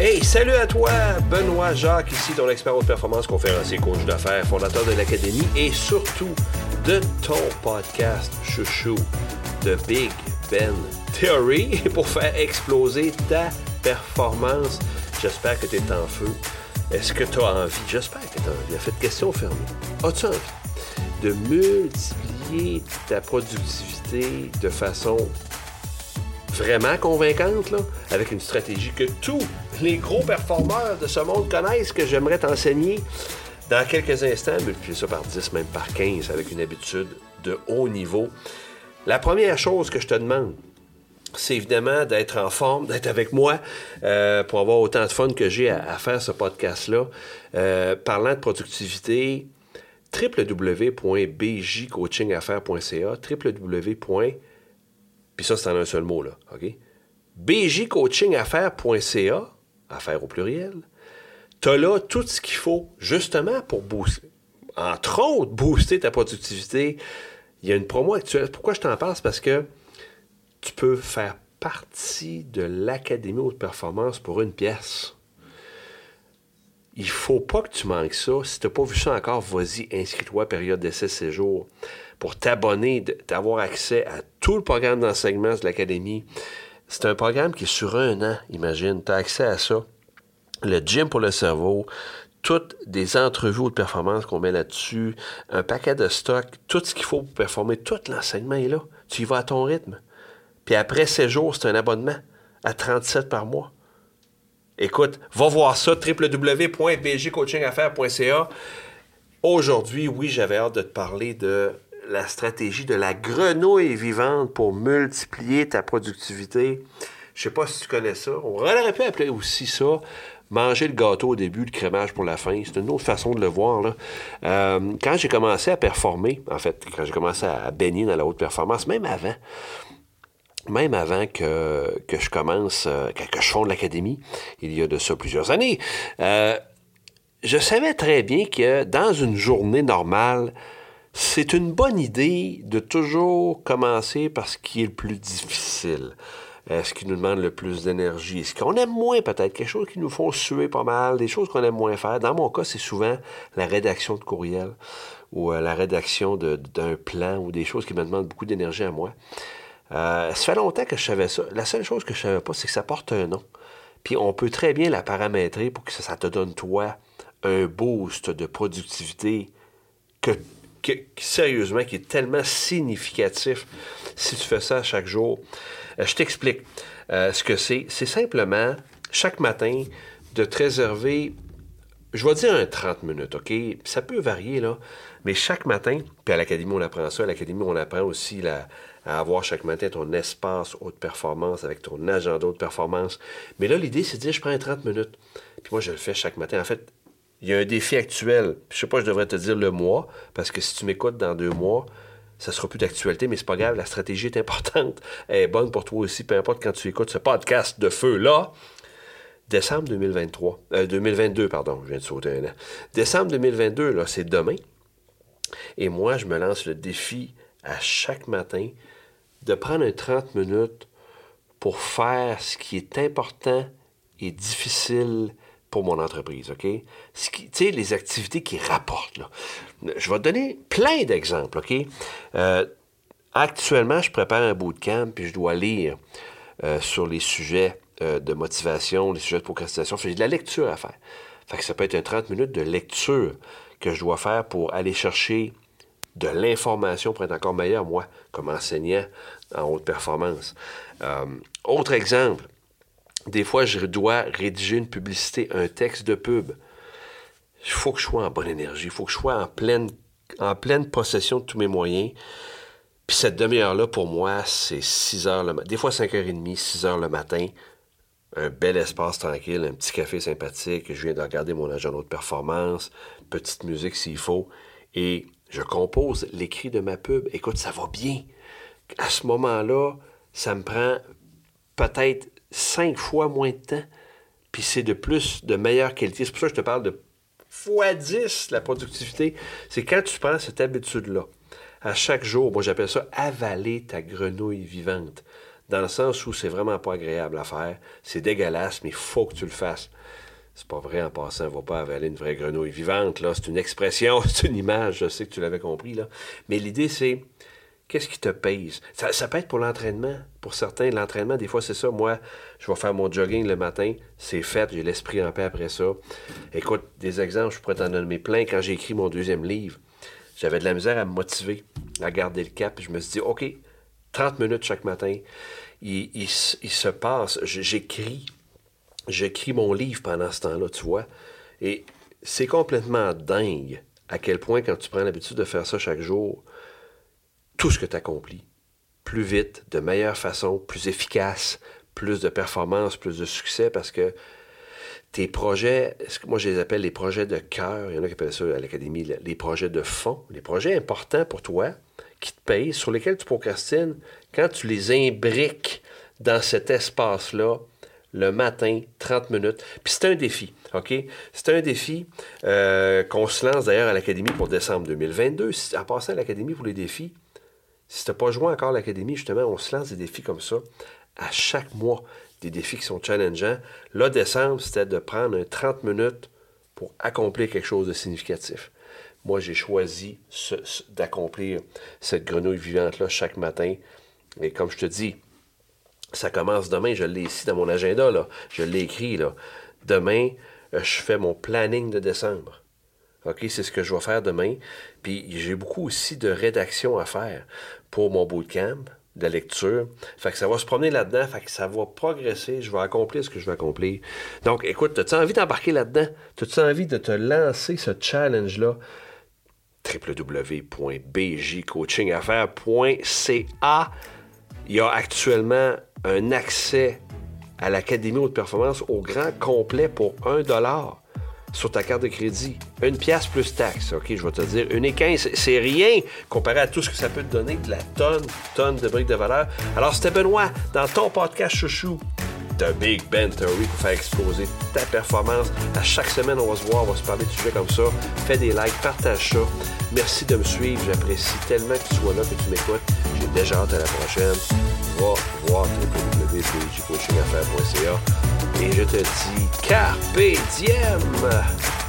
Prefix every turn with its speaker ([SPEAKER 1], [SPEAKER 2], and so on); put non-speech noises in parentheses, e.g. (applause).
[SPEAKER 1] Hey, salut à toi, Benoît Jacques, ici ton expert haute performance, conférencier, coach d'affaires, fondateur de l'Académie et surtout de ton podcast chouchou, The Big Ben Theory, (laughs) pour faire exploser ta performance. J'espère que tu es en feu. Est-ce que tu as envie? J'espère que tu as envie. En fait, question fermée. As-tu envie de multiplier ta productivité de façon vraiment convaincante, là, avec une stratégie que tous les gros performeurs de ce monde connaissent, que j'aimerais t'enseigner dans quelques instants, multiplier ça par 10, même par 15, avec une habitude de haut niveau. La première chose que je te demande, c'est évidemment d'être en forme, d'être avec moi euh, pour avoir autant de fun que j'ai à, faire ce podcast-là. Euh, parlant de productivité, www.bjcoachingaffaires.ca, www. Puis ça, c'est en un seul mot, là, OK? bjcoachingaffaires.ca, affaires au pluriel, tu as là tout ce qu'il faut, justement, pour booster, entre autres, booster ta productivité. Il y a une promo actuelle. Pourquoi je t'en parle? C'est parce que tu peux faire partie de l'Académie haute performance pour une pièce. Il faut pas que tu manques ça. Si tu n'as pas vu ça encore, vas-y, inscris-toi, période d'essai séjour, pour t'abonner, d'avoir accès à tout le programme d'enseignement de l'Académie. C'est un programme qui est sur un an, imagine. Tu as accès à ça. Le gym pour le cerveau, toutes des entrevues de performance qu'on met là-dessus, un paquet de stock, tout ce qu'il faut pour performer, tout l'enseignement est là. Tu y vas à ton rythme. Puis après 16 jours, c'est un abonnement à 37 par mois. Écoute, va voir ça, www.bjcoachingaffaires.ca. Aujourd'hui, oui, j'avais hâte de te parler de la stratégie de la grenouille vivante pour multiplier ta productivité. Je sais pas si tu connais ça. On aurait pu appeler aussi ça manger le gâteau au début, le crémage pour la fin. C'est une autre façon de le voir. Euh, quand j'ai commencé à performer, en fait, quand j'ai commencé à baigner dans la haute performance, même avant, même avant que, que je commence, euh, que, je fonde l'académie, il y a de ça plusieurs années, euh, je savais très bien que dans une journée normale, c'est une bonne idée de toujours commencer par ce qui est le plus difficile. ce qui nous demande le plus d'énergie? Ce qu'on aime moins peut-être? Quelque chose qui nous font suer pas mal, des choses qu'on aime moins faire? Dans mon cas, c'est souvent la rédaction de courriel ou euh, la rédaction d'un plan ou des choses qui me demandent beaucoup d'énergie à moi. Euh, ça fait longtemps que je savais ça. La seule chose que je savais pas, c'est que ça porte un nom. Puis on peut très bien la paramétrer pour que ça, te donne, toi, un boost de productivité que, sérieusement, qui est tellement significatif si tu fais ça chaque jour. Euh, je t'explique euh, ce que c'est. C'est simplement, chaque matin, de te réserver, je vais dire un 30 minutes, OK? Ça peut varier, là, mais chaque matin, puis à l'Académie, on apprend ça. À l'Académie, on apprend aussi la, à avoir chaque matin ton espace haute performance avec ton agenda haute performance. Mais là, l'idée, c'est de dire, je prends 30 minutes. Puis moi, je le fais chaque matin. En fait, il y a un défi actuel. Je sais pas, je devrais te dire le mois, parce que si tu m'écoutes dans deux mois, ça sera plus d'actualité, mais c'est pas grave, la stratégie est importante. (laughs) Elle est bonne pour toi aussi, peu importe quand tu écoutes ce podcast de feu-là. Décembre 2023, 2022, euh, pardon, je viens de sauter un an. Décembre 2022, là, c'est demain. Et moi, je me lance le défi à chaque matin de prendre un 30 minutes pour faire ce qui est important et difficile mon entreprise, OK? Tu sais, les activités qui rapportent. Je vais te donner plein d'exemples, OK? Euh, actuellement, je prépare un bootcamp, puis je dois lire euh, sur les sujets euh, de motivation, les sujets de procrastination. J'ai de la lecture à faire. Fait que ça peut être un 30 minutes de lecture que je dois faire pour aller chercher de l'information pour être encore meilleur, moi, comme enseignant en haute performance. Autre exemple, des fois, je dois rédiger une publicité, un texte de pub. Il faut que je sois en bonne énergie, il faut que je sois en pleine, en pleine possession de tous mes moyens. Puis cette demi-heure-là, pour moi, c'est 6 heures le matin. Des fois 5h30, 6 heures le matin. Un bel espace tranquille, un petit café sympathique. Je viens de regarder mon agenda de performance, petite musique s'il faut. Et je compose l'écrit de ma pub. Écoute, ça va bien. À ce moment-là, ça me prend peut-être cinq fois moins de temps. Puis c'est de plus, de meilleure qualité. C'est pour ça que je te parle de fois 10 la productivité. C'est quand tu prends cette habitude-là, à chaque jour, moi j'appelle ça avaler ta grenouille vivante. dans le sens où c'est vraiment pas agréable à faire. C'est dégueulasse, mais il faut que tu le fasses. C'est pas vrai en passant, on va pas avaler une vraie grenouille vivante, là. C'est une expression, (laughs) c'est une image, je sais que tu l'avais compris, là. Mais l'idée, c'est qu'est-ce qui te pèse? Ça, peut être pour l'entraînement. Pour certains, l'entraînement, des fois, c'est ça. Moi, je vais faire mon jogging le matin, c'est fait, j'ai l'esprit en paix après ça. Écoute, des exemples, je pourrais t'en donner plein. Quand j'ai écrit mon deuxième livre, j'avais de la misère à me motiver, à garder le cap. Je me suis dit, OK, 30 minutes chaque matin, il, se passe, j'écris j'écris mon livre pendant ce temps-là, tu vois. Et c'est complètement dingue à quel point, quand tu prends l'habitude de faire ça chaque jour, tout ce que tu accomplis, plus vite, de meilleure façon, plus efficace, plus de performance, plus de succès, parce que tes projets, moi je les appelle les projets de cœur, il y en a qui appellent ça à l'académie les projets de fond, les projets importants pour toi, qui te payent, sur lesquels tu procrastines, quand tu les imbriques dans cet espace-là, le matin, 30 minutes. Puis c'est un défi, OK? C'est un défi euh, qu'on se lance d'ailleurs à l'Académie pour décembre 2022. En passant à l'Académie pour les défis, si tu n'as pas joué encore à l'Académie, justement, on se lance des défis comme ça à chaque mois. Des défis qui sont challengeants. Là, décembre, c'était de prendre 30 minutes pour accomplir quelque chose de significatif. Moi, j'ai choisi d'accomplir cette grenouille vivante-là chaque matin. Et comme je te dis, ça commence demain, je l'ai ici dans mon agenda, là. je l'ai écrit. Là. Demain, euh, je fais mon planning de décembre. OK, c'est ce que je vais faire demain. Puis j'ai beaucoup aussi de rédaction à faire pour mon bootcamp, de lecture. Fait que ça va se promener là-dedans, fait que ça va progresser, je vais accomplir ce que je vais accomplir. Donc, écoute, as-tu envie d'embarquer là-dedans? As-tu envie de te lancer ce challenge-là? www.bjcoachingaffaires.ca Il y a actuellement un accès à l'Académie Haute Performance au grand complet pour 1 dollar sur ta carte de crédit. Une pièce plus taxe, OK, je vais te dire. Une et 15, c'est rien comparé à tout ce que ça peut te donner, de la tonne, tonne de briques de valeur. Alors, c'était Benoît, dans ton podcast chouchou, The Big Ben Theory, pour faire exploser ta performance. À chaque semaine, on va se voir, on va se parler de sujets comme ça. Fais des likes, partage ça. Merci de me suivre, j'apprécie tellement que tu sois là, que tu m'écoutes. J'ai déjà hâte à la prochaine va voir www.coachingaffaires.ca et je te dis Carpe Diem!